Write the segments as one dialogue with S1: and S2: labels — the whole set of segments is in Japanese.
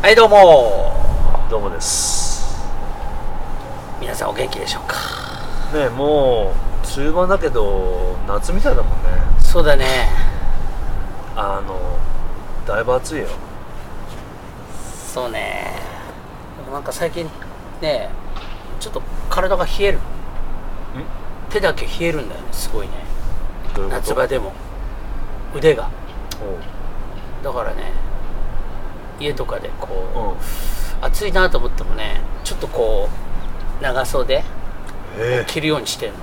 S1: はいどうも。
S2: どうもです。
S1: 皆さんお元気でしょうか？
S2: ねえもう梅雨間だけど夏みたいだもんね。
S1: そうだね。
S2: あのだいぶ暑いよ。
S1: そうね。でもなんか最近ねちょっと体が冷える。手だけ冷えるんだよねすごいね。夏場でも。腕が。だからね家とかでこう、
S2: うん。
S1: 暑いなと思ってもねちょっとこう長袖
S2: ええ
S1: 着るようにしてるの。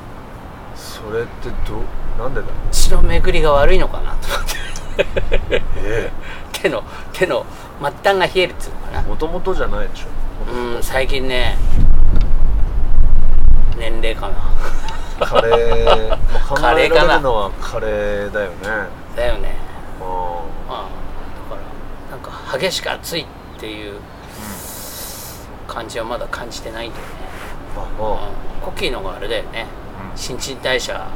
S2: それってどなんでだ？
S1: 血の巡りが悪いのかなと思って。
S2: え
S1: 手の手の末端が冷えるっていうのかな。
S2: えもともとじゃないでしょ。
S1: うん最近ね年齢かな。
S2: カレー、
S1: カレーからな
S2: のはカレーだよね。
S1: だよね
S2: あ
S1: ああだからなんか激しく暑いっていう感じはまだ感じてないんだよね、
S2: あまあまあ
S1: うん、コッキーの方があれだよね。
S2: うん。
S1: 新陳代謝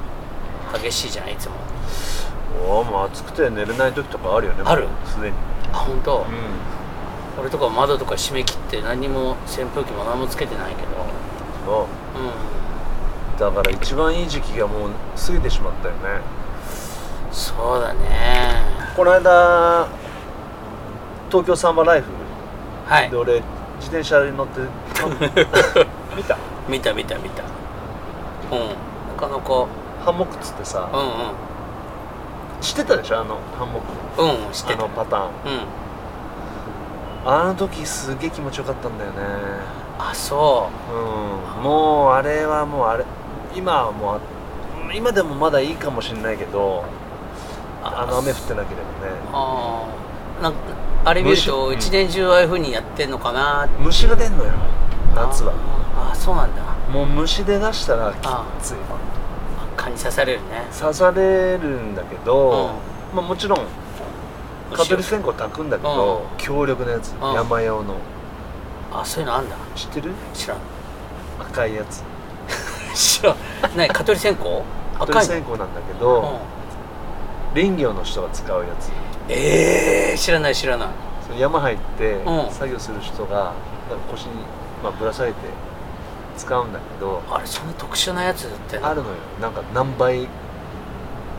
S1: 激しいじゃない？いつも。
S2: おもう暑くて寝れない時とかあるよね。
S1: ある。
S2: すでに。
S1: あ本当、
S2: うん。
S1: 俺とか窓とか閉め切って何にも扇風機も何もつけてないけど。
S2: そう。
S1: うん。
S2: だから一番いい時期がもう過ぎてしまったよね。
S1: そうだね。
S2: この間東京サンバライフ。
S1: はい。
S2: で俺自転車に乗って 見た。
S1: 見た見た見た。うん。なかなか。
S2: ハンモックっつってさ
S1: うん
S2: 知ってたでしょ？あのハンモック。
S1: うんうん知って
S2: あ
S1: た
S2: のパターン。
S1: うん。
S2: あの時すげえ気持ちよかったんだよね。
S1: あそ
S2: う。ん。もうあれはもうあれ今はもうあ今でもまだいいかもしれないけどあの雨降ってなければね。
S1: うああなんかあれ見ると
S2: 虫
S1: 一年中ああいうふうにやってんのかなって。
S2: 虫が出んのよ夏は。
S1: ああそうなんだ。
S2: もう虫出だしたらき
S1: あ
S2: つい。
S1: 蚊に刺されるね。
S2: 刺されるんだけど、
S1: う
S2: まあ、もちろん蚊取り線香炊くんだけど、強力なやつ、
S1: うん。
S2: 山用の。
S1: あそういうのあんだ。
S2: 知ってる？
S1: 知らん。
S2: 赤いやつ。
S1: 知らん。何蚊取り線香？
S2: 蚊取り線香なんだけ
S1: う
S2: ど、
S1: ん。
S2: 林業の人が使うやつ
S1: ええ知らない知らない。
S2: その山入って
S1: うん。
S2: 作業する人がなんか腰に、まあ、ぶら下げて使うんだけど
S1: あれそんな特殊なやつって
S2: あるのよ。なんか何倍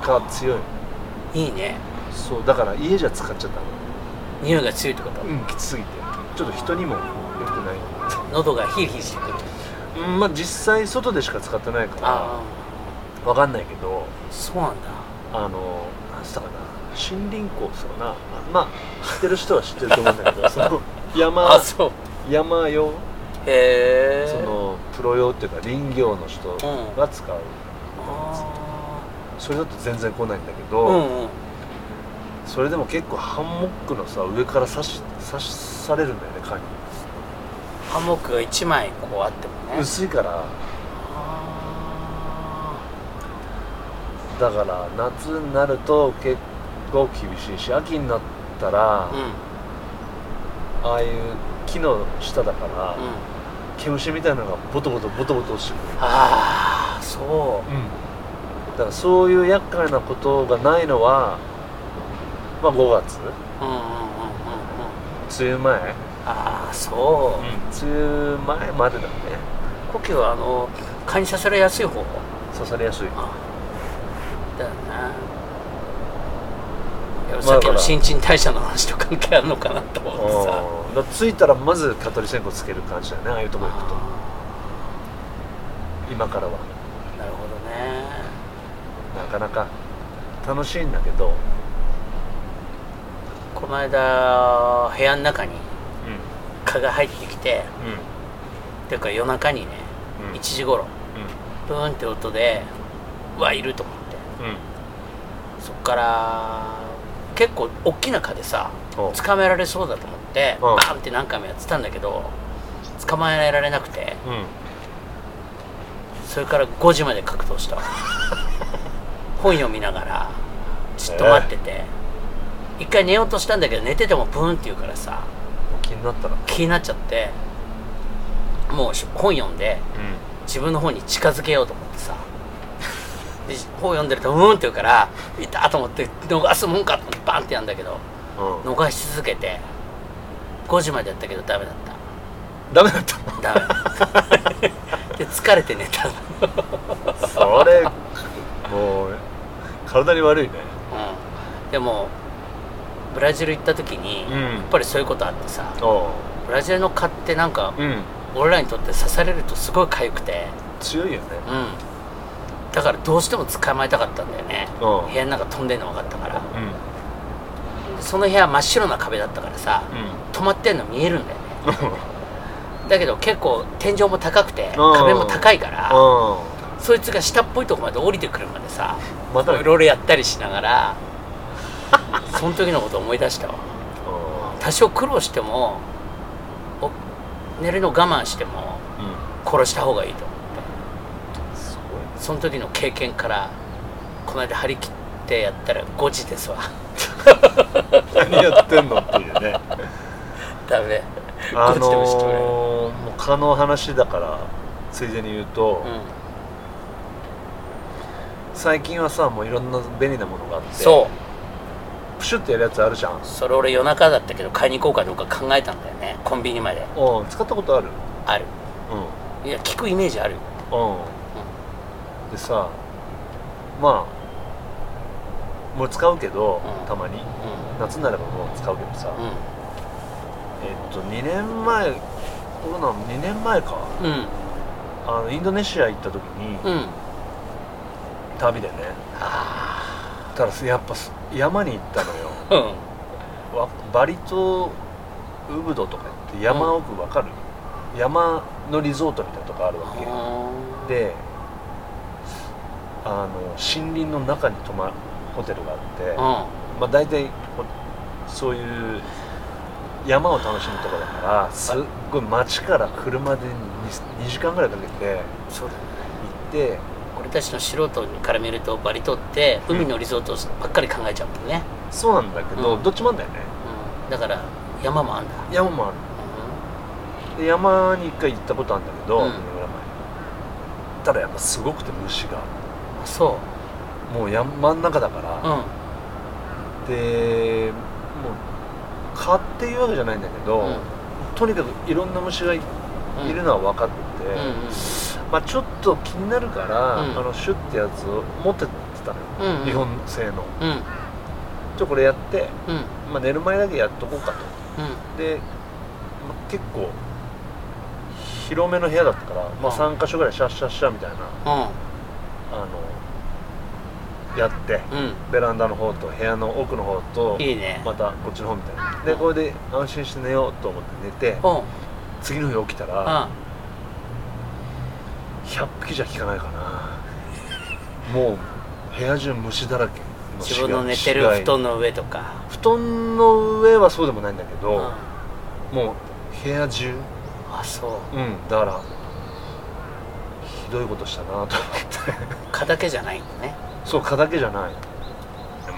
S2: か強い
S1: いいね。
S2: そうだから家じゃ使っちゃったの。
S1: 匂いが強いってこと、
S2: うんきつすぎて。ちょっと人にも良くない。
S1: 喉がヒリヒリしてくる。
S2: うんまあ実際外でしか使ってないから
S1: あ
S2: わかんないけど。
S1: あそうなんだ。
S2: あのなんつったかな森林校そうな。あまあ知ってる人は知ってると思うんだけど その山
S1: あそう。
S2: 山用？
S1: へえ
S2: そのプロ用っていうか林業の人が使う、
S1: あ
S2: それだと全然来ないんだけ
S1: ー
S2: ど、
S1: うんうん。
S2: それでも結構ハンモックのさ上から刺し刺されるんだよね蚊に、
S1: ハンモックが1枚こうあってもね。
S2: 薄いから。
S1: あ
S2: だから夏になると結構厳しいし秋になったら、
S1: ーうん
S2: ああいう木の下だから、
S1: うん
S2: 毛虫みたいなのがボトボトボトボト落ちてくる。
S1: ああそ
S2: だからそういう厄介なことがないのはまあ5月。
S1: ううんうんうんうんうん。
S2: 梅雨前、
S1: ああそう、
S2: 梅雨前までだね。
S1: コキはあの蚊に刺されやすい方？
S2: 刺されやすい。
S1: あだよねいや
S2: あ
S1: さっきの新陳代謝の話と関係あるのかなと思ってさ。
S2: 着いたらまず蚊取り線香つける感じだよね。ああいうとこ行くと。
S1: あ
S2: 今からは。
S1: ーなるほどね。
S2: なかなか楽しいんだけど。
S1: この間部屋の中に
S2: う
S1: 蚊が入ってきて
S2: んうん。
S1: ていうか夜中にね、
S2: うん。
S1: 1時頃ブーンって音でうわいると思って。
S2: うんうん。
S1: そっから結構大きな蚊でさ
S2: お
S1: 捕まえられそうだと思ってバーンって何回もやってたんだけど捕まえられなくて
S2: うん。
S1: それから5時まで格闘した。わ 本読みながらじっと待ってて、一回寝ようとしたんだけど寝ててもブーンって言うからさ
S2: 気になったら
S1: 気になっちゃってもうし本読んで自分の方に近づけようと思本読んでると「うん」って言うから「いた!」と思って逃すもんかと思ってバンってやんだけど
S2: うん、うん、
S1: 逃し続けて5時までやったけどダメだっ
S2: ダメだった
S1: ダメ。で疲れて寝た。の
S2: それもう体に悪いね。
S1: うん。でもブラジル行った時に、
S2: うん。
S1: やっぱりそういうことあってさ
S2: お
S1: ブラジルの蚊ってなんか、
S2: うん。
S1: 俺らにとって刺されるとすごい痒くて。
S2: 強いよね。
S1: うんだからどうしても捕まえたかったんだよね。
S2: うん。
S1: 部屋の中飛んでんの分かったから。
S2: うん。
S1: でその部屋真っ白な壁だったからさ
S2: う
S1: 止まってんの見えるんだよね。
S2: ん。
S1: だけど結構天井も高くて
S2: うん。
S1: 壁も高いから
S2: う
S1: そいつが下っぽいとこまで降りてくるまでさ
S2: んまた
S1: いろいろやったりしながら その時のこと思い出したわ。多少苦労してもお寝るの我慢しても
S2: うん。
S1: 殺した方がいいとその時の経験からこの間張り切ってやったら5時ですわ。
S2: 何やってんのっていうね。
S1: ダメ。
S2: あ
S1: 5時でもしてくれ。
S2: のー、もう蚊の話だからついでに言うと、
S1: うん。
S2: 最近はさもういろんな便利なものがあって
S1: そう。
S2: プシュってやるやつあるじゃん。
S1: それ俺夜中だったけど買いに行こうかどうか考えたんだよねコンビニまで。
S2: うん使ったことある？
S1: ある。
S2: う
S1: いや聞くイメージある。よ
S2: んうんでさまあもう使うけど、
S1: うん。
S2: たまに。
S1: う
S2: 夏になればもう使うけどさ、
S1: ん。
S2: えっと2年前コロナの2年前か。
S1: うん。
S2: あのインドネシア行った時に、
S1: うん。うん
S2: 旅でね。
S1: あ
S2: ただやっぱす山に行ったのよ。
S1: あうん。
S2: わバリ島ウブドとか言って山奥わかる、山のリゾートみたいなとこあるわけ。であの森林の中に泊まるホテルがあって、
S1: う
S2: まあ大体ほそういう山を楽しむところだからすっごい街から車で 2, 2時間ぐらいかけて行って
S1: 俺たちの素人から見るとバリ島って海のリゾートばっかり考えちゃうもんね、
S2: そうなんだけど、
S1: うん。
S2: どっちもあんだよね。
S1: うん、だから山もあんだ、
S2: 山もある。で山に一回行ったことあるんだけど、
S1: うん。
S2: 2年ぐらい前。ただやっぱすごくて虫が
S1: あそ
S2: もう山真ん中だから、
S1: ううん。
S2: でもう蚊っていうわけじゃないんだけど、
S1: うん。
S2: とにかくいろんな虫がい,、
S1: うん。
S2: るのは分かってて、
S1: うんうん
S2: まあちょっと気になるから、
S1: うん。
S2: あのシュッてやつを持ってってたのよ、
S1: うんうん。
S2: 日本製の。
S1: うん。
S2: ちょこれやって、
S1: うん。
S2: まあ、寝る前だけやっとこうかと。
S1: うん。
S2: で、まあ、結構広めの部屋だったから、まあ、3箇所ぐらいシャッシャッシャみたいなあのやって
S1: うん。
S2: ベランダの方と部屋の奥の方と
S1: いいね。
S2: またこっちの方みたいな。でこれで安心して寝ようと思って寝て
S1: うん。
S2: 次の日起きたら
S1: あ
S2: 100匹じゃ効かないかな。もう部屋中虫だらけ
S1: 自分の寝てる布団の上とか。
S2: 布団の上はそうでもないんだけど、
S1: うん。
S2: もう部屋中。
S1: あそう。
S2: うんだからひどいことしたなと思って。
S1: 蚊だけじゃないんだね。
S2: そう蚊だけじゃない。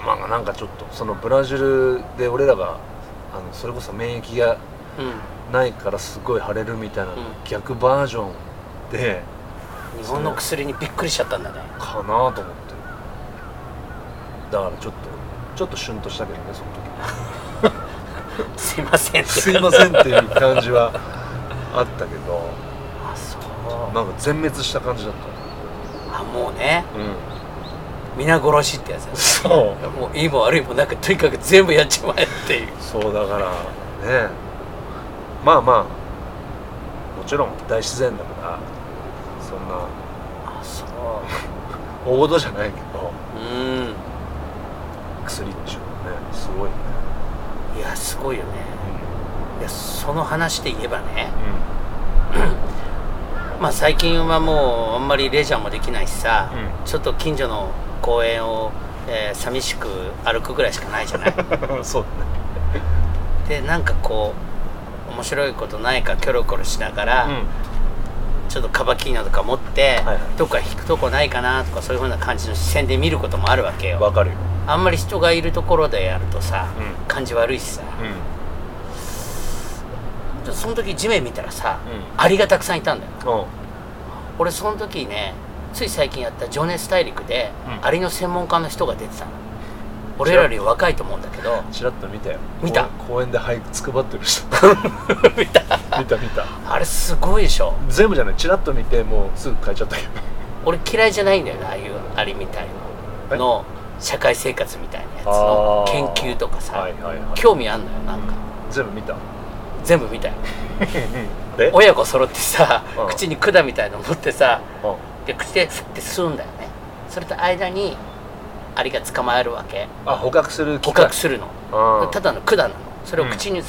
S2: まあなんかちょっとそのブラジルで俺らがあのそれこそ免疫が
S1: うん。
S2: ないからすごい腫れるみたいな
S1: うん。
S2: 逆バージョンで。
S1: 日本の薬にびっくりしちゃったんだね。
S2: かなと思って。だからちょっとちょっとシュンとしたけどねその
S1: すいません
S2: すいませんっていう感じはあったけどなんか全滅した感じだった。
S1: あもうね。
S2: うん。
S1: 皆殺しってやつだね。
S2: そう。
S1: もういいも悪いもなくとにかく全部やっちまえっていう。
S2: そうだからね。まあまあもちろん大自然だからそんな
S1: あそう。
S2: 大事じゃないけど
S1: うん。
S2: 薬っちゅうのはねすごいね。
S1: いやすごいよね。いやその話で言えばね まあ最近はもうあんまりレジャーもできないしさ、
S2: うん。
S1: ちょっと近所の公園を、えー寂しく歩くぐらいしかないじゃない？
S2: う んそうだね。
S1: でなんかこう面白いことないかキョロキョロしながら、
S2: うん。
S1: ちょっとカバキーナとか持って、
S2: はいはい。
S1: どっか引くとこないかなとかそういう風な感じの視線で見ることもあるわけよ。
S2: わかるよ。
S1: あんまり人がいるところでやるとさ、
S2: うん。
S1: 感じ悪いしさ、
S2: う
S1: その時地面見たらさ、
S2: うん。
S1: アリがたくさんいたんだよ。俺その時ねつい最近やった「情熱大陸」で、
S2: うん。
S1: アリの専門家の人が出てたの。俺らより若いと思うんだけど。
S2: ちらっと見たよ。
S1: 見た？
S2: 公園で俳句つくばってる人。
S1: 見た？
S2: 見た見た。
S1: あれすごいでしょ。
S2: 全部じゃない。ちらっと見てもうすぐ帰っちゃったけど
S1: 俺嫌いじゃないんだよねああいうアリみたい
S2: え
S1: の。の社会生活みたいなやつ
S2: あ
S1: の
S2: ー。
S1: 研究とかさ、
S2: はいはいはい。
S1: 興味あんのよなんか。
S2: 全部見た
S1: 全部見たよ
S2: で
S1: 親子揃ってさ
S2: うん。
S1: 口に管みたいの持ってさ
S2: うん。
S1: で口でフッて吸うんだよね。それと間にアリが捕まえるわけ。
S2: あ捕獲する
S1: 捕獲するの。
S2: る
S1: ただの管なの。それを口に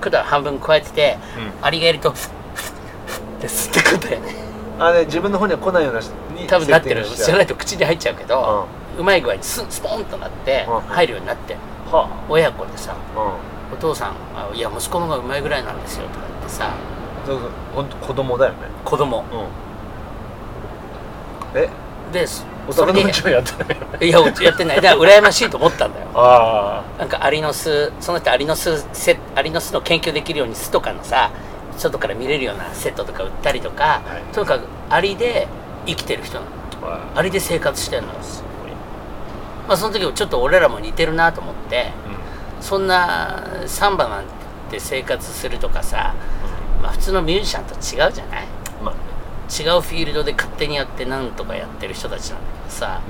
S1: 管半分加えてて、
S2: う
S1: アリがいるとフッフッフッって吸ってくんだよね。
S2: あれ自分の方には来ないような
S1: 多分なってる
S2: セッティングしちゃう。
S1: じゃないと口に入っちゃうけど、うまい具合にススポンとなって
S2: うん。
S1: 入るようになって。
S2: は
S1: 親子でさ
S2: あうん
S1: お父さんあ「いや息子の方がうまいぐらいなんですよ」とか言ってさ。
S2: そうそう本当子供だよね。
S1: 子供。
S2: うん。え？
S1: でそれに
S2: やってない。
S1: いややってない。だから羨ましいと思ったんだよ。
S2: あ
S1: なんかアリの巣その人アリの巣せアリの巣の研究できるように巣とかのさ外から見れるようなセットとか売ったりとか、
S2: はい。
S1: とにかくアリで生きてる人なの。
S2: あ
S1: アリで生活してんの。
S2: すごい。
S1: まあその時ちょっと俺らも似てるなと思ってそんなサンバなんて生活するとかさ、まあ、普通のミュージシャンと違うじゃない？
S2: まあ。
S1: 違うフィールドで勝手にやってなんとかやってる人たちなんだけどさ、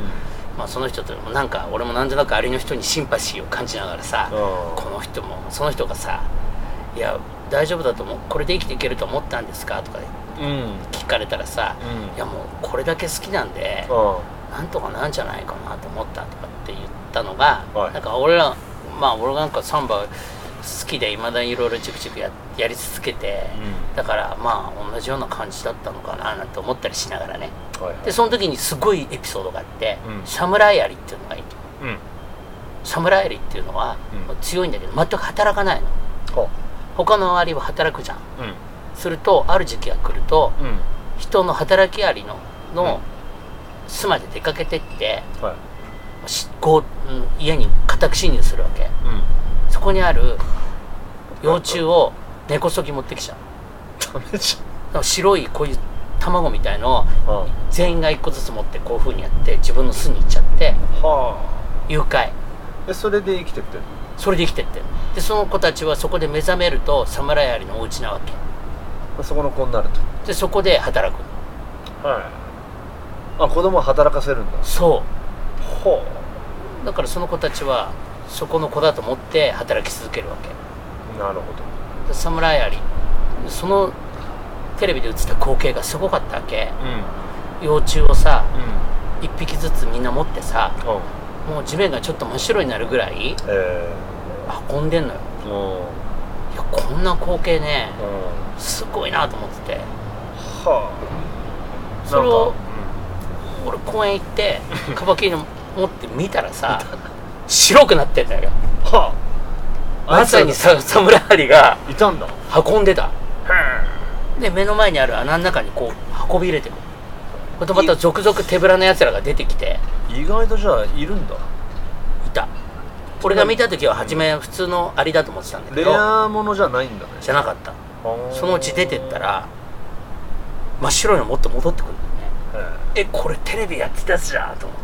S1: まあ、その人ともなんか俺もなんとなくアリの人にシンパシーを感じながらさ、
S2: うん。
S1: この人もその人がさ「いや大丈夫だと思う。これで生きていけると思ったんですか?」とか
S2: うんうん。
S1: 聞かれたらさ「
S2: うん。
S1: いやもうこれだけ好きなんで
S2: うん
S1: なんとかなんじゃないかなと思った」とかって言ったのが、
S2: はい
S1: なんか俺らまあ俺なんかサンバ好きでいまだにいろいろチクチクややり続けて、
S2: うん。
S1: だからまあ同じような感じだったのかななんて思ったりしながらね。
S2: はいはい。
S1: でその時にすごいエピソードがあって、
S2: うん。
S1: サムライアリっていうのがいる
S2: うん。
S1: サムライアリっていうのは、
S2: うん。
S1: 強いんだけど全く働かないの。
S2: ほ
S1: 他のアリは働くじゃん。するとある時期が来ると
S2: うん。
S1: 人の働きアリのの
S2: うん。
S1: 巣まで出かけてって
S2: はい。
S1: しこう、うん家に家宅侵入するわけ。
S2: うん。
S1: そこにある幼虫を根こそぎ持ってきちゃう。白いこういう卵みたいのを全員が一個ずつ持ってこういう風にやって自分の巣に行っちゃって
S2: は
S1: 誘拐。
S2: あえそれで生きてって
S1: それで生きてってるでその子たちはそこで目覚めると侍アリのお家なわけ。
S2: そこの子になる
S1: でそこで働く
S2: とはい。あ子供は働かせるんだ。
S1: そ
S2: ほ
S1: うだからその子たちはそこの子だと思って働き続けるわけ。
S2: うなるほ
S1: で侍アリそのテレビで映った光景がすごかったわけ。
S2: ど
S1: 幼虫をさ
S2: うん。
S1: 一匹ずつみんな持ってさ
S2: う。ん
S1: もう地面がちょっと真っ白になるぐらい
S2: え
S1: 運んでんのよ。いやこんな光景ね
S2: う。ん
S1: すごいなと思ってて。
S2: はあ。
S1: それを俺公園行って カバキリの持って見たらさ白くなってんだよ。
S2: うんはあ。
S1: まさにさ侍アリが
S2: いたんだ。
S1: 運んでた。で目の前にある穴の中にこう運び入れてくるこまた続々手ぶらのやつらが出てきて。
S2: 意外とじゃあいるんだ。
S1: いた。俺が見た時は初め普通のアリだと思ってたんだけ
S2: レ
S1: ど
S2: アものじゃないんだね。
S1: じゃなかった。そ
S2: そ
S1: のうち出てったら真っ白いのもっと戻ってくるんだよね。え。これテレビやってたやつじゃんと思って。
S2: は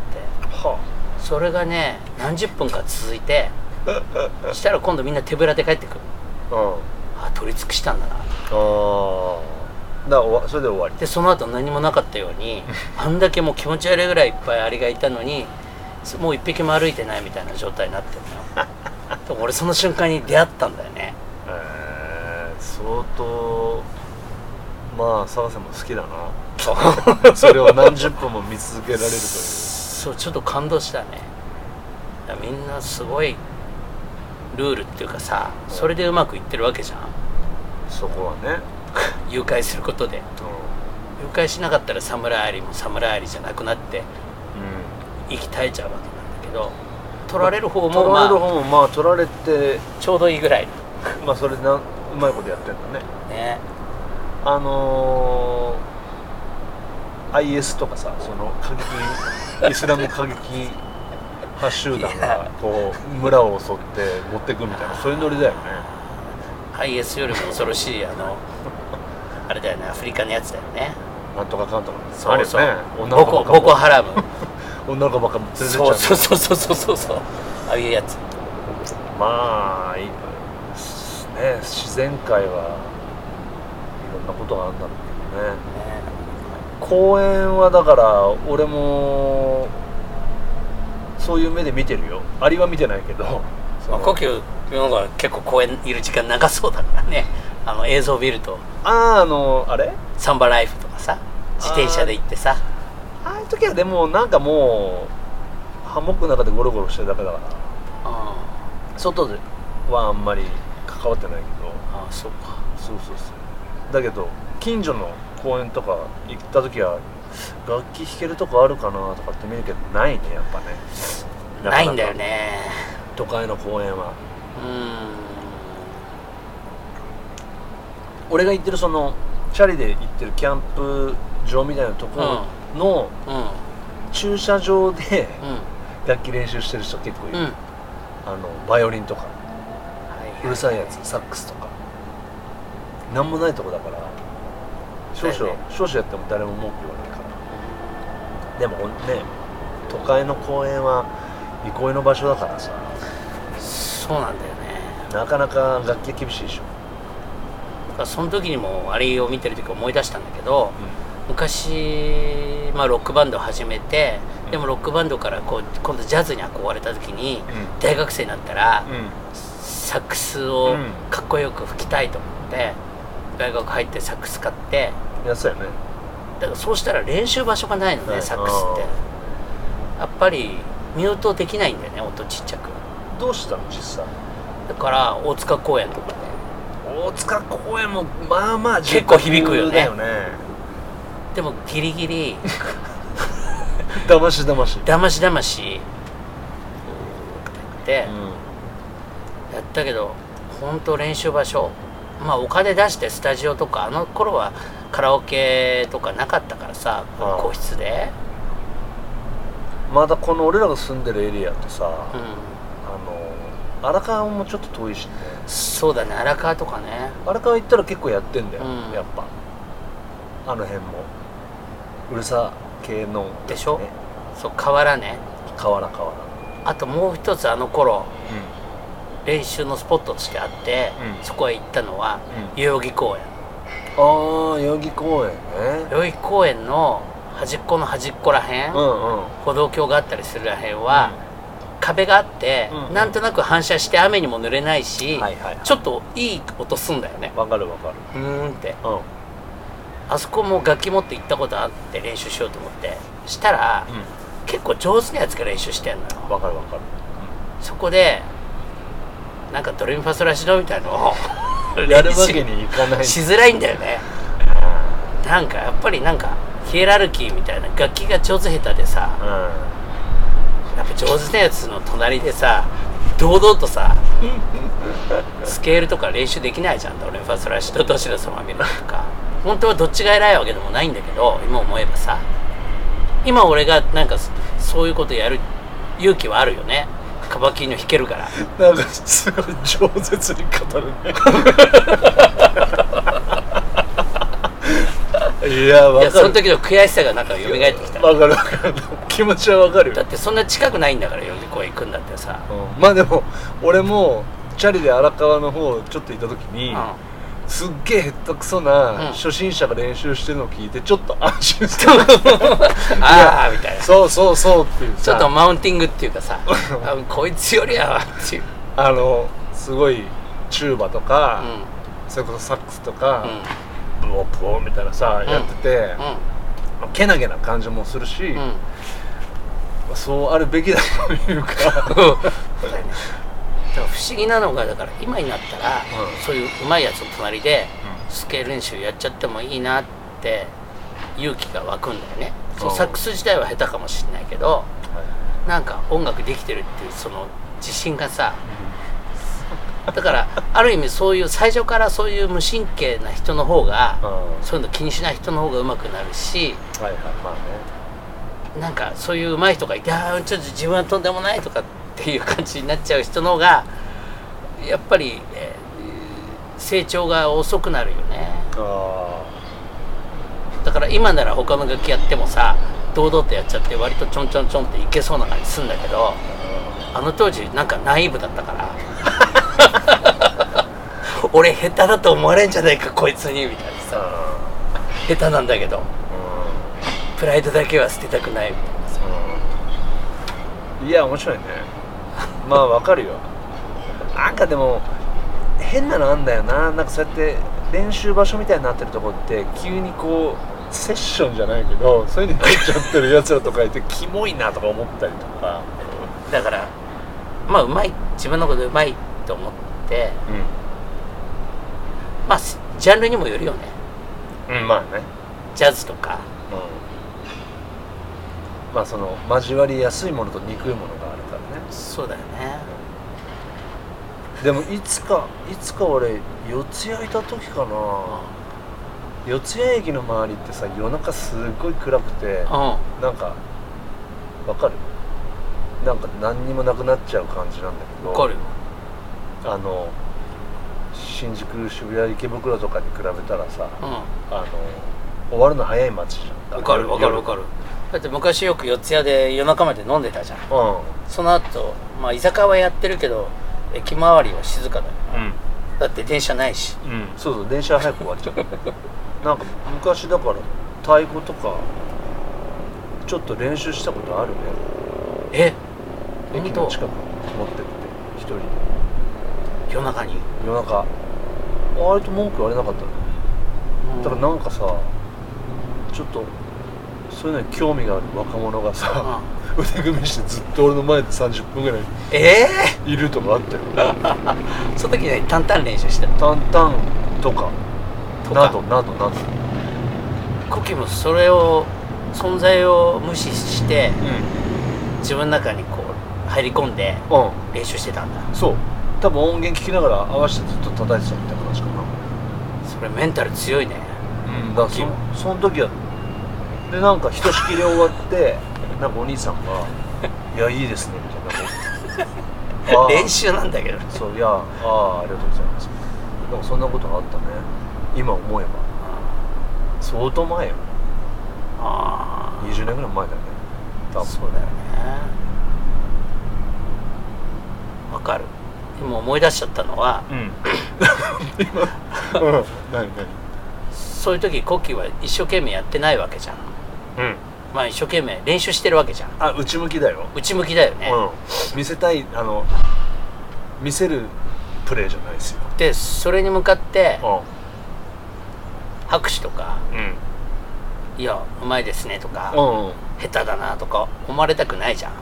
S1: それがね何十分か続いてしたら今度みんな手ぶらで帰ってくる。
S2: あうん。
S1: あ取り尽くしたんだな。
S2: ああだそれで終わり。
S1: でその後何もなかったようにあんだけもう気持ち悪いぐらいいっぱいアリがいたのにもう一匹も歩いてないみたいな状態になってるのよ。俺その瞬間に出会ったんだよね。
S2: えー、相当まあ澤さんも好きだな。それを何十分も見続けられるという
S1: そうちょっと感動したね。みんなすごいルールっていうかさそれでうまくいってるわけじゃん。
S2: そこはね、
S1: 誘拐することで。誘拐しなかったら侍アリも侍アリじゃなくなって
S2: う
S1: 生き絶えちゃうわけなんだけど取られる方
S2: ん、取
S1: もまあ
S2: られる方もまあ取られて
S1: ちょうどいいぐらい。
S2: まあそれなうまいことやってんだね。
S1: ね。
S2: あのー、IS とかさその過激イスラム過激派集団がこう村を襲って持ってくみたいなそういうノリだよね。
S1: IS よりも恐ろしいあのあれだよねアフリカのやつだよね。
S2: なんとかかんとか。
S1: そうそう、
S2: ね女
S1: ボコボコハラム。
S2: 女の子ばっか 連れてっちゃ
S1: そうそうそうそうそうそうそう。ああいうやつ。
S2: まあいいね。自然界はいろんなことがあるんだろうけどね。
S1: ね。
S2: 公園はだから俺もそういう目で見てるよ。アリは見てないけど。
S1: 故郷の方が結構公園いる時間長そうだからね。あの映像を見ると。
S2: あーあのあれ？
S1: サンバライフとかさ自転車で行ってさ。
S2: ああいう時はでもなんかもうハンモックの中でゴロゴロしてるだけだから。
S1: あ
S2: 外で。はあんまり関わってないけど。
S1: あそうか。
S2: そうそうそう。だけど近所の公園とか行った時は楽器弾けるとこあるかなとかって見るけどないねやっぱね。な
S1: いんだよね。
S2: 都会の公園は。
S1: うん。
S2: 俺が行ってるそのチャリで行ってるキャンプ場みたいなところの
S1: うん。うん。
S2: 駐車場で楽器練習してる人結構いる、
S1: うん。はい
S2: あのバイオリンとか。
S1: は
S2: うるさいやつサックスとか。なんもないとこだから少々、少々やっても誰も文句言わないから。でもね都会の公園は憩いの場所だからさ。
S1: そうなんだよね。
S2: なかなか楽器厳しいでしょ、
S1: だからその時にもあれを見てる時思い出したんだけど昔、まあ、ロックバンドを始めてでもロックバンドからこう今度ジャズに憧れた時に
S2: うん。
S1: 大学生になったら
S2: うん。
S1: サックスを
S2: うん。
S1: かっこよく吹きたいと思って大学入ってサックス買って。
S2: やつだよね。
S1: だからそうしたら練習場所がないの
S2: はい。
S1: ねサックスって。やっぱりミュートできないんだよね音ちっちゃく。
S2: どうしたの実際？
S1: だから大塚公園とかで
S2: 大塚公園もまあまあ
S1: 結構響くよね。
S2: だよね。
S1: でもギリギリ。
S2: だまし。だまし
S1: だまし。だましって。
S2: う
S1: やったけど本当練習場所まあお金出してスタジオとかあの頃はカラオケとかなかったからさ個室で。
S2: んまだこの俺らが住んでるエリアとさ、
S1: うん。
S2: あの荒川もちょっと遠いしね。
S1: そうだね荒川とかね。
S2: 荒川行ったら結構やってんだよ、
S1: うん。
S2: やっぱ。あの辺も。うるさ系の、
S1: でしょ？
S2: ね、
S1: そう河原ね。
S2: 河原河原。
S1: あともう一つあの頃練習のスポットとしてあって、
S2: うん。
S1: そこへ行ったのは
S2: うん。
S1: 代々木公園。
S2: ああ代々木公園ね。
S1: 代々木公園の端っこの端っこらへん、
S2: うんうん。
S1: 歩道橋があったりするらへんは、壁があって、
S2: うん
S1: なんとなく反射して雨にも濡れないし、
S2: はいはいはい。
S1: ちょっといい音すんだよね。
S2: わかるわかる。
S1: うーんって。
S2: うん。
S1: あそこも楽器持って行ったことあって練習しようと思って。したら、結構上手なやつが練習してんのよ。
S2: わかるわかる。
S1: そこでなんかドレミファソラシドみたいのを
S2: やるわけにいかない。
S1: しづらいんだよね。なんかやっぱりなんかヒエラルキーみたいな楽器が上手下手でさ
S2: うん。
S1: やっぱ上手なやつの隣でさ堂々とさ スケールとか練習できないじゃん。ドレミファソラシドどちら様見るとか。本当はどっちが偉いわけでもないんだけど今思えばさ。今俺がなんかそそういうことやる勇気はあるよねカバキーノ弾けるから。
S2: なんかすごい饒舌に語る。ねいや
S1: いやその時の悔しさがなんか蘇ってきた。
S2: わかるわかる。気持ちはわかるよ。
S1: だってそんな近くないんだから代々木公園行くんだってさ、
S2: うん。まあでも俺もチャリで荒川の方ちょっと行った時に、
S1: うん
S2: すっげえへったくそ
S1: うん。
S2: な初心者が練習してるのを聞いてちょっと安心する
S1: ああみたいな。
S2: そうそうそうっていう。さ
S1: ちょっとマウンティングっていうかさあこいつよりはっていう、
S2: あのすごいチューバとか、
S1: う
S2: それこそサックスとか
S1: ん、うん。
S2: ブオプオみたいなさ、
S1: うん。
S2: やってて、けなげな感じもするし、そうあるべきだというか
S1: 思議なのがだから今になったら、
S2: うん。
S1: そういううまいやつの隣でスケール練習やっちゃってもいいなって勇気が湧くんだよね。そう
S2: うん
S1: サックス自体は下手かもしれないけどなんか音楽できてるっていうその自信がさだからある意味そういう最初からそういう無神経な人の方が
S2: うん。
S1: そういうの気にしない人の方が上手くなるし
S2: はいはいまあね。
S1: なんかそういう上手い人がいてあーちょっと自分はとんでもないとかっていう感じになっちゃう人の方がやっぱり、えー成長が遅くなるよね。
S2: あ
S1: だから今なら他の楽器やってもさ堂々とやっちゃって割とちょんちょんちょんっていけそうな感じするんだけどあの当時なんかナイーブだったから。俺下手だと思われんじゃないかこいつにみたいな
S2: あ
S1: さ下手なんだけど。
S2: う
S1: プライドだけは捨てたくないみたいなさ。
S2: ん。いや面白いね。まあわかるよなんかでも変なのあんだよな。なんかそうやって練習場所みたいになってるとこって急にこうセッションじゃないけどそういうのに入っちゃってるやつらとかいてキモいなとか思ったりとか。
S1: だからまあうまい自分のことうまいと思ってまあジャンルにもよるよね。
S2: うん、うん、まあね。
S1: ジャズとか。
S2: うん。まあその交わりやすいものと憎いものがあるからね。
S1: そうだよね
S2: でもいつかいつか俺四谷いた時かな。四谷駅の周りってさ夜中すっごい暗くて
S1: うん
S2: なんかわかる？なんか何にもなくなっちゃう感じなんだけど。
S1: わかるよ。
S2: あの新宿渋谷池袋とかに比べたらさ
S1: うん。
S2: あの終わるの早い街じゃん。
S1: わかるわかるわか
S2: る。
S1: るだって昔よく四谷で夜中まで飲んでたじゃん。
S2: うん。
S1: その後まあ居酒屋はやってるけど駅周りは静かだよ。
S2: うん。
S1: だって電車ないし。
S2: うん、そうそう電車早く終わっちゃう。なんか昔だから太鼓とかちょっと練習したことあるね。
S1: え？
S2: 駅の近くに持ってって一人で。
S1: 夜中に？
S2: 夜中。割と文句言われなかったねただなんかさちょっとそういうのに興味がある若者がさ、腕組みしてずっと俺の前で30分ぐらい
S1: え
S2: いるとかあったよ。
S1: え その時に淡々練習してた
S2: タンタンとか。
S1: とか。
S2: などなどなど。
S1: コキもそれを存在を無視して自分の中にこう入り込んで
S2: うん。うん
S1: 練習してたんだ。
S2: そう。多分音源聞きながら合わせてずっと叩いてたみたいな感じかな。
S1: それメンタル強いね。
S2: うんだからそその時はでなんかひとしきり終わってなんかお兄さんが「いやいいですね」みたいな。あー。
S1: 練習なんだけど
S2: そういやああありがとうございます。なんかそんなことがあったね。今思えば。相当前よ。
S1: あ
S2: 20年ぐらい前だよね。多分。
S1: あそうだよね。わかる。今思い出しちゃったのは
S2: うん。今 うん。何何？
S1: そういう時コッキーは一生懸命やってないわけじゃん
S2: うん。
S1: まあ一生懸命練習してるわけじゃん。
S2: あ内向きだよ。
S1: 内向きだよね、
S2: うん。見せたいあの見せるプレーじゃないですよ。
S1: でそれに向かって
S2: う
S1: 拍手とか
S2: んうん「
S1: いやうまいですね」とか
S2: うん。うん「
S1: 下手だな」とか思われたくないじゃん。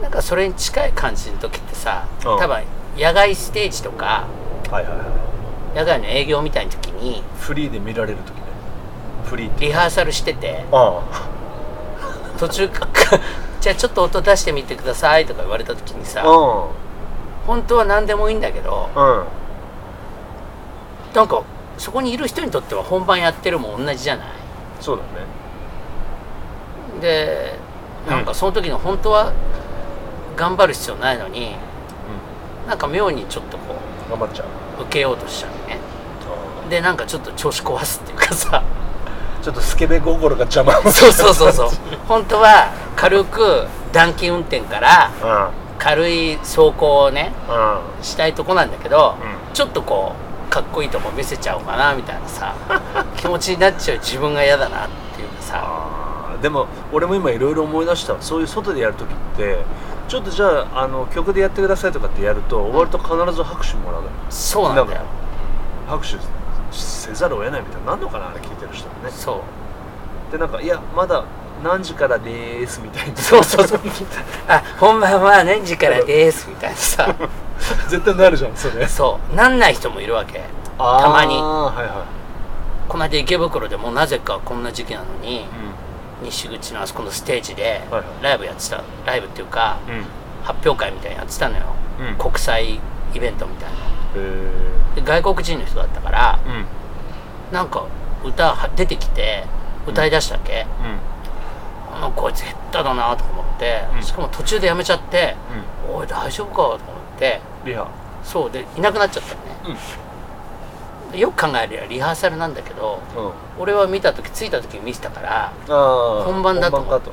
S1: なんかそれに近い感じの時ってさ
S2: うん。
S1: 多分野外ステージとか
S2: はいはいはい。
S1: 野外の営業みたいな時に
S2: フリーで見られる時リ
S1: ハーサルしてて。
S2: あ
S1: 途中か じゃあちょっと音出してみてくださいとか言われた時にさ
S2: あ
S1: 本当は何でもいいんだけど
S2: うん。うん
S1: なんかそこにいる人にとっては本番やってるも同じじゃない？
S2: そうだね。
S1: でなんかその時の本当は頑張る必要ないのになんか妙にちょっとこ
S2: 頑張っちゃう。
S1: う受けようとしちゃうね。でなんかちょっと調子壊すっていうかさ
S2: ちょっとスケベ心が邪魔。
S1: そうそうそうそう。本当は軽く暖気運転から
S2: うん
S1: 軽い走行をね
S2: うん
S1: したいとこなんだけど、
S2: う
S1: ちょっとこうかっこいいとこ見せちゃおうかなみたいなさ気持ちになっちゃう自分が嫌だなっていうかさ。
S2: でも俺も今いろいろ思い出したわ。そういう外でやる時ってちょっとじゃああの曲でやってくださいとかってやると終わると必ず拍手もらう
S1: そうなんだよ。
S2: 拍手せざるを得ないみたいになるのかなあれ聞いてる人はね。
S1: そう。
S2: でなんか「いやまだ何時からでーす」みたいな。
S1: そうそうそう。あ本番は何時からですみたいなさ。
S2: 絶対なるじゃんそれ。
S1: そう。なんない人もいるわけ。たまに。
S2: はいはい。
S1: この間池袋でもなぜかこんな時期なのに
S2: う
S1: 西口のあそこのステージでライブやってたライブっていうか
S2: んうん。
S1: 発表会みたいなのやってたのよ、
S2: うん。
S1: 国際イベントみたいな。
S2: へ
S1: で外国人の人だったから
S2: えうん
S1: なんか歌は出てきて歌いだしたっけ、あのこいつ下手だなとか思って、
S2: うん。
S1: しかも途中でやめちゃって
S2: う「
S1: おい大丈夫か?」とか思って。
S2: んリハ。
S1: そうでいなくなっちゃったのね、でよく考えりゃリハーサルなんだけど
S2: うん。うん
S1: 俺は見た時着いた時見てたから本番だと思って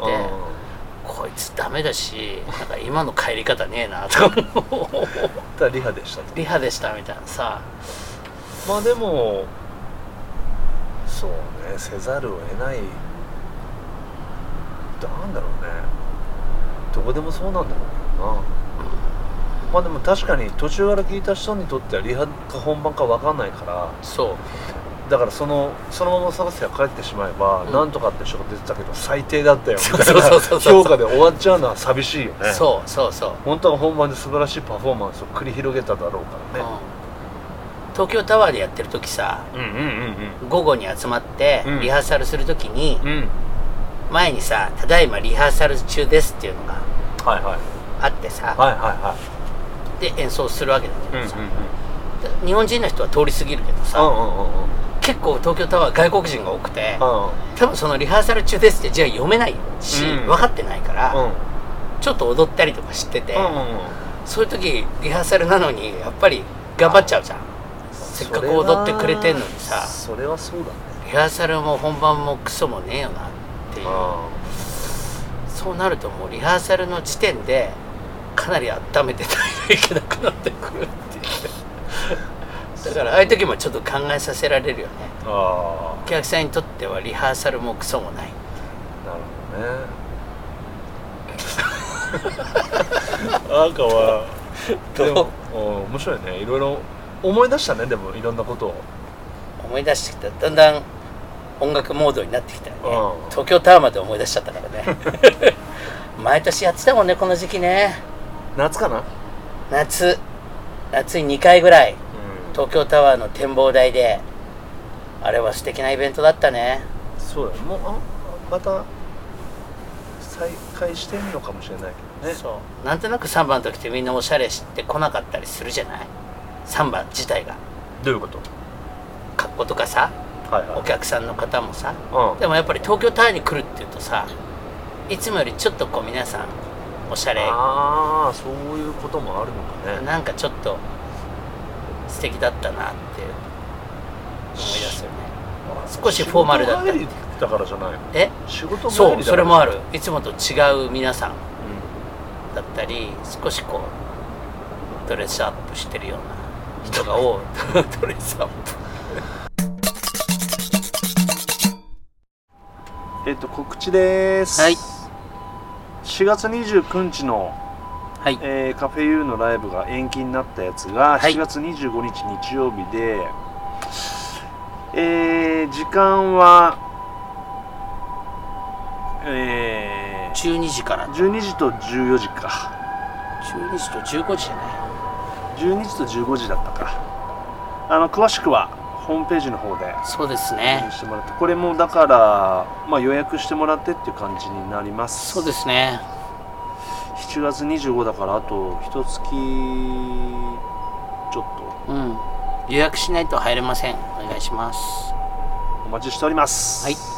S1: こいつダメだしなんか今の帰り方ねえなと。
S2: リハでしたと。
S1: リハでしたみたいなさ。
S2: まあでもそうねせざるを得ない。なんだろうね。どこでもそうなんだろうけどな。まあでも確かに途中から聞いた人にとってはリハか本番か分かんないから。
S1: そう。
S2: だからそのそのまま探せば帰ってしまえば、
S1: うん。
S2: なんとかって人が出てたけど最低だったよ。みたいな評価で終わっちゃうのは寂しいよね。
S1: そうそうそう、
S2: 本当は本番で素晴らしいパフォーマンスを繰り広げただろうからね。
S1: うん東京タワーでやってる時さ
S2: うんうんうん
S1: 午後に集まって
S2: うん。
S1: リハーサルする時に
S2: うん。うん
S1: 前にさ「ただいまリハーサル中です」っていうのが
S2: はいはい。
S1: あってさ
S2: はいはいはい。
S1: で演奏するわけだけどさ、
S2: うんうんうん。
S1: で日本人の人は通り過ぎるけどさ、
S2: うんうんうんうん。
S1: 結構東京タワー外国人が多くて
S2: うん。
S1: 多分そのリハーサル中ですってじゃあ読めないし、
S2: うん。
S1: 分かってないから、
S2: うん。
S1: ちょっと踊ったりとかしてて、
S2: うんうん。
S1: そういう時リハーサルなのにやっぱり頑張っちゃうじゃんせっかく踊ってくれてんのにさ。
S2: それはそうだね。
S1: リハーサルも本番もクソもねえよなっていう。
S2: あ
S1: そうなるともうリハーサルの時点でかなり温めてないといけなくなってくるっていう。だからああいう時もちょっと考えさせられるよね。
S2: あ
S1: お客さんにとってはリハーサルもクソもない。
S2: なるほどね。なんかは でもうん面白いね。いろいろ思い出したねでもいろんなことを。
S1: 思い出してきただんだん音楽モードになってきたよね。
S2: うん。
S1: 東京タワーまで思い出しちゃったからね。毎年やってたもんねこの時期ね。
S2: 夏かな？
S1: 夏。夏に2回ぐらい
S2: うん。
S1: 東京タワーの展望台であれは素敵なイベントだったね。
S2: そうだよ。もうあまた再開してんのかもしれないけどね。
S1: そう。なんとなくサンバの時ってみんなおしゃれしてこなかったりするじゃない？サンバ自体が。
S2: どういうこと？
S1: 格好とかさ
S2: はいはい。
S1: お客さんの方もさ。
S2: うん。
S1: でもやっぱり東京タワーに来るっていうとさいつもよりちょっとこう皆さんおしゃれ。
S2: ああそういうこともあるのかね。
S1: なんかちょっと素敵だったなって思い出すよね。少しフォーマルだった。
S2: だからじゃないの？
S1: え？
S2: 仕事
S1: そうそれもある。いつもと違う皆さん
S2: う
S1: だったり少しこうドレスアップしてるような人が多いドレスアップ
S2: んえっと告知です。
S1: はい。
S2: 4月29日の、
S1: はい。
S2: えーカフェユーのライブが延期になったやつが
S1: はい。
S2: 7月25日日曜日で、えー時間はえ
S1: 12時から。
S2: ー12時と14時か。
S1: 12時と15時じゃない
S2: 12時と15時だったか。あの詳しくはホームページの方で。
S1: そうです
S2: 確
S1: ね。
S2: 認してもらってこれもだから、まあ、予約してもらってっていう感じになります。
S1: そうですね。
S2: 7月25だからあと一月ちょっ
S1: うん。予約しないと入れません。お願いします。
S2: とお待ちしております。
S1: はい